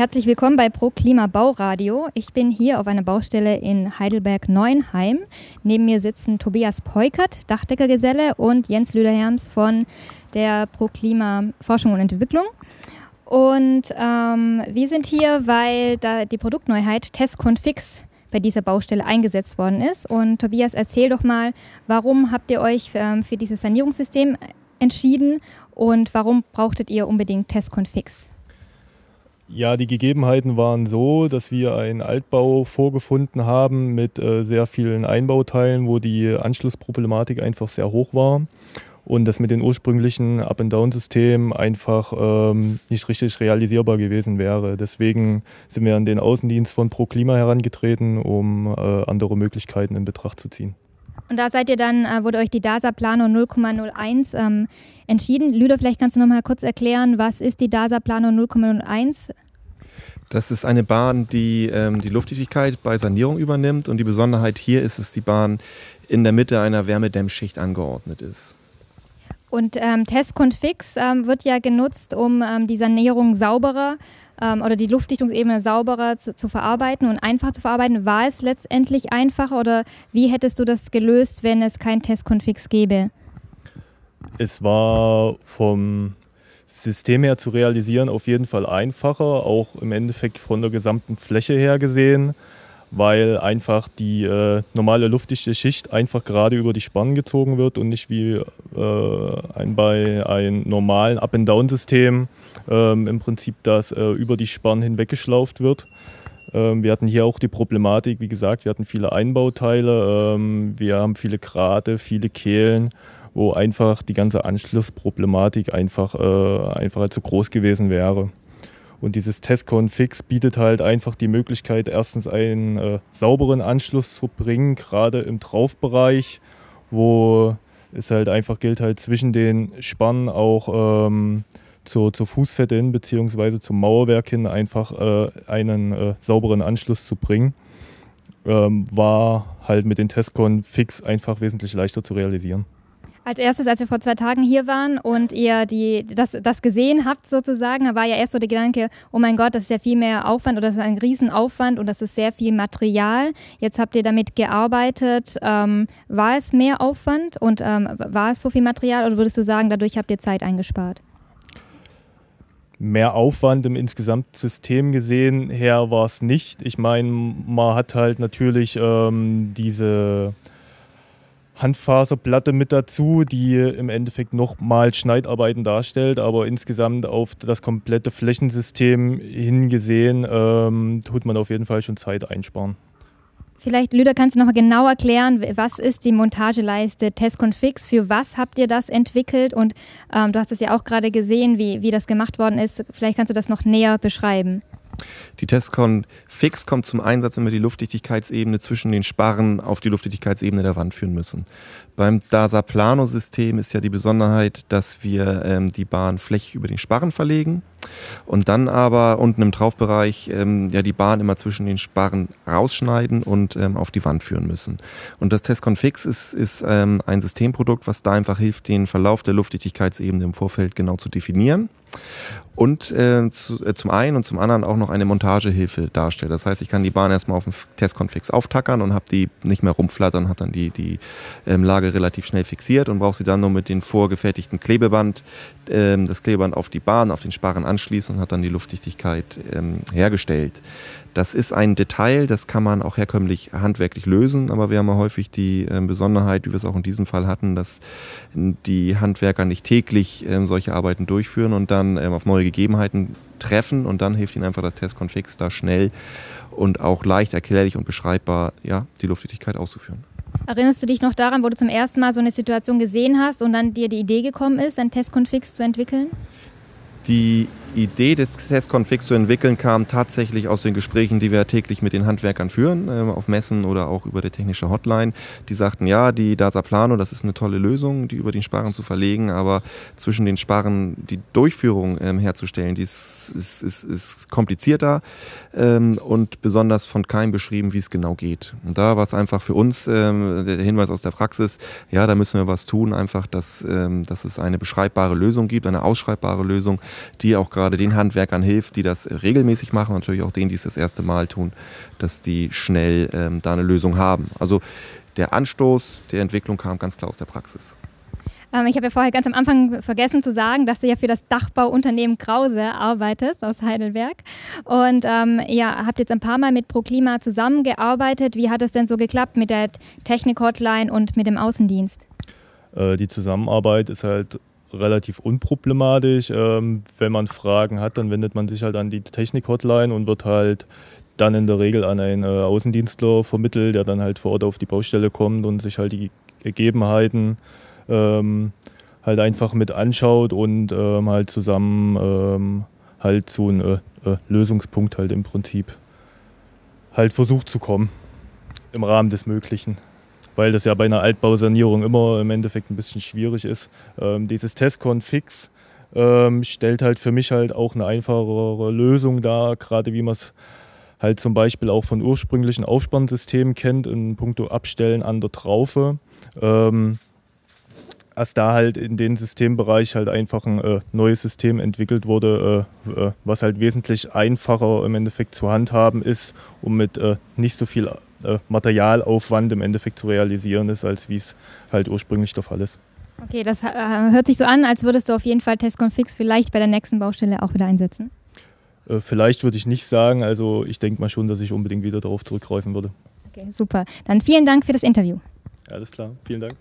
Herzlich willkommen bei Pro Klima Bauradio. Ich bin hier auf einer Baustelle in Heidelberg-Neuenheim. Neben mir sitzen Tobias Peukert, Dachdeckergeselle, und Jens Lüderherms von der Pro Klima Forschung und Entwicklung. Und ähm, wir sind hier, weil da die Produktneuheit Testconfix bei dieser Baustelle eingesetzt worden ist. Und Tobias, erzähl doch mal, warum habt ihr euch ähm, für dieses Sanierungssystem entschieden und warum brauchtet ihr unbedingt Testconfix? Ja, die Gegebenheiten waren so, dass wir einen Altbau vorgefunden haben mit äh, sehr vielen Einbauteilen, wo die Anschlussproblematik einfach sehr hoch war und das mit den ursprünglichen Up-and-Down-Systemen einfach ähm, nicht richtig realisierbar gewesen wäre. Deswegen sind wir an den Außendienst von ProKlima herangetreten, um äh, andere Möglichkeiten in Betracht zu ziehen. Und da seid ihr dann, äh, wurde euch die DASA Plano 0,01 ähm, entschieden. Lüder, vielleicht kannst du noch mal kurz erklären, was ist die DASA Plano 0,01? Das ist eine Bahn, die ähm, die Luftdichtigkeit bei Sanierung übernimmt und die Besonderheit hier ist, dass die Bahn in der Mitte einer Wärmedämmschicht angeordnet ist. Und ähm, Testconfix ähm, wird ja genutzt, um ähm, die Sanierung sauberer ähm, oder die Luftdichtungsebene sauberer zu, zu, verarbeiten und einfach zu verarbeiten. War es letztendlich einfacher oder wie hättest du das gelöst, wenn es kein Testconfix gäbe? Es war vom System her zu realisieren auf jeden Fall einfacher, auch im Endeffekt von der gesamten Fläche her gesehen, weil einfach die äh, normale luftdichte Schicht einfach gerade über die Spannen gezogen wird und nicht wie äh, ein, bei einem normalen Up-and-Down-System ähm, im Prinzip das äh, über die Spannen hinweggeschlauft wird. Ähm, wir hatten hier auch die Problematik, wie gesagt, wir hatten viele Einbauteile, ähm, wir haben viele Grate, viele Kehlen wo einfach die ganze Anschlussproblematik einfach, äh, einfach zu groß gewesen wäre. Und dieses Testcon-Fix bietet halt einfach die Möglichkeit, erstens einen äh, sauberen Anschluss zu bringen, gerade im Traufbereich, wo es halt einfach gilt, halt zwischen den Spannen auch ähm, zur, zur Fußfette hin, beziehungsweise zum Mauerwerk hin einfach äh, einen äh, sauberen Anschluss zu bringen. Ähm, war halt mit den Testcon Fix einfach wesentlich leichter zu realisieren. Als erstes, als wir vor zwei Tagen hier waren und ihr die, das, das gesehen habt sozusagen, da war ja erst so der Gedanke, oh mein Gott, das ist ja viel mehr Aufwand oder das ist ein Riesenaufwand und das ist sehr viel Material. Jetzt habt ihr damit gearbeitet. Ähm, war es mehr Aufwand und ähm, war es so viel Material oder würdest du sagen, dadurch habt ihr Zeit eingespart? Mehr Aufwand im insgesamt System gesehen her war es nicht. Ich meine, man hat halt natürlich ähm, diese Handfaserplatte mit dazu, die im Endeffekt nochmal Schneidarbeiten darstellt, aber insgesamt auf das komplette Flächensystem hingesehen, ähm, tut man auf jeden Fall schon Zeit einsparen. Vielleicht, Lüder, kannst du noch mal genau erklären, was ist die Montageleiste Testconfix? Für was habt ihr das entwickelt? Und ähm, du hast es ja auch gerade gesehen, wie, wie das gemacht worden ist. Vielleicht kannst du das noch näher beschreiben. Die Testcon Fix kommt zum Einsatz, wenn wir die Luftdichtigkeitsebene zwischen den Sparren auf die Luftdichtigkeitsebene der Wand führen müssen. Beim DASA Plano System ist ja die Besonderheit, dass wir ähm, die Bahn flächig über den Sparren verlegen und dann aber unten im Traufbereich ähm, ja die Bahn immer zwischen den Sparren rausschneiden und ähm, auf die Wand führen müssen. Und das Testcon Fix ist, ist ähm, ein Systemprodukt, was da einfach hilft, den Verlauf der Luftdichtigkeitsebene im Vorfeld genau zu definieren und äh, zu, äh, zum einen und zum anderen auch noch eine Montagehilfe darstellt. Das heißt, ich kann die Bahn erstmal auf dem Testkonfix auftackern und habe die nicht mehr rumflattern, habe dann die, die ähm, Lage relativ schnell fixiert und brauche sie dann nur mit dem vorgefertigten Klebeband, ähm, das Klebeband auf die Bahn, auf den Sparren anschließen und hat dann die Luftdichtigkeit ähm, hergestellt. Das ist ein Detail, das kann man auch herkömmlich handwerklich lösen, aber wir haben ja häufig die äh, Besonderheit, wie wir es auch in diesem Fall hatten, dass die Handwerker nicht täglich äh, solche Arbeiten durchführen und dann ähm, auf neue Gegebenheiten treffen und dann hilft ihnen einfach das Testkonfix da schnell und auch leicht erklärlich und beschreibbar ja, die Luftdichtigkeit auszuführen. Erinnerst du dich noch daran, wo du zum ersten Mal so eine Situation gesehen hast und dann dir die Idee gekommen ist, ein Testkonfix zu entwickeln? Die Idee des Testconfigs zu entwickeln kam tatsächlich aus den Gesprächen, die wir täglich mit den Handwerkern führen, äh, auf Messen oder auch über die technische Hotline. Die sagten, ja, die DASA Plano, das ist eine tolle Lösung, die über den Sparren zu verlegen, aber zwischen den Sparren die Durchführung ähm, herzustellen, die ist, ist, ist, ist komplizierter ähm, und besonders von keinem beschrieben, wie es genau geht. Und da war es einfach für uns ähm, der Hinweis aus der Praxis, ja, da müssen wir was tun, einfach, dass, ähm, dass es eine beschreibbare Lösung gibt, eine ausschreibbare Lösung, die auch gerade gerade den Handwerkern hilft, die das regelmäßig machen, natürlich auch denen, die es das erste Mal tun, dass die schnell ähm, da eine Lösung haben. Also der Anstoß der Entwicklung kam ganz klar aus der Praxis. Ähm, ich habe ja vorher ganz am Anfang vergessen zu sagen, dass du ja für das Dachbauunternehmen Krause arbeitest aus Heidelberg. Und ähm, ja, habt jetzt ein paar Mal mit ProKlima zusammengearbeitet. Wie hat es denn so geklappt mit der Technik-Hotline und mit dem Außendienst? Äh, die Zusammenarbeit ist halt relativ unproblematisch. Ähm, wenn man Fragen hat, dann wendet man sich halt an die Technik-Hotline und wird halt dann in der Regel an einen äh, Außendienstler vermittelt, der dann halt vor Ort auf die Baustelle kommt und sich halt die Gegebenheiten ähm, halt einfach mit anschaut und ähm, halt zusammen ähm, halt zu einem äh, äh, Lösungspunkt halt im Prinzip halt versucht zu kommen im Rahmen des Möglichen. Weil das ja bei einer Altbausanierung immer im Endeffekt ein bisschen schwierig ist. Ähm, dieses Testcon Fix ähm, stellt halt für mich halt auch eine einfachere Lösung dar, gerade wie man es halt zum Beispiel auch von ursprünglichen Aufspannsystemen kennt, in puncto Abstellen an der Traufe. Ähm, als da halt in dem Systembereich halt einfach ein äh, neues System entwickelt wurde, äh, äh, was halt wesentlich einfacher im Endeffekt zu handhaben ist, um mit äh, nicht so viel äh, Materialaufwand im Endeffekt zu realisieren ist, als wie es halt ursprünglich der Fall ist. Okay, das äh, hört sich so an, als würdest du auf jeden Fall Testconfix vielleicht bei der nächsten Baustelle auch wieder einsetzen. vielleicht würde ich nicht sagen, also ich denke mal schon, dass ich unbedingt wieder darauf zurückgreifen würde. Okay, super. Dann vielen Dank für das Interview. Alles klar, vielen Dank.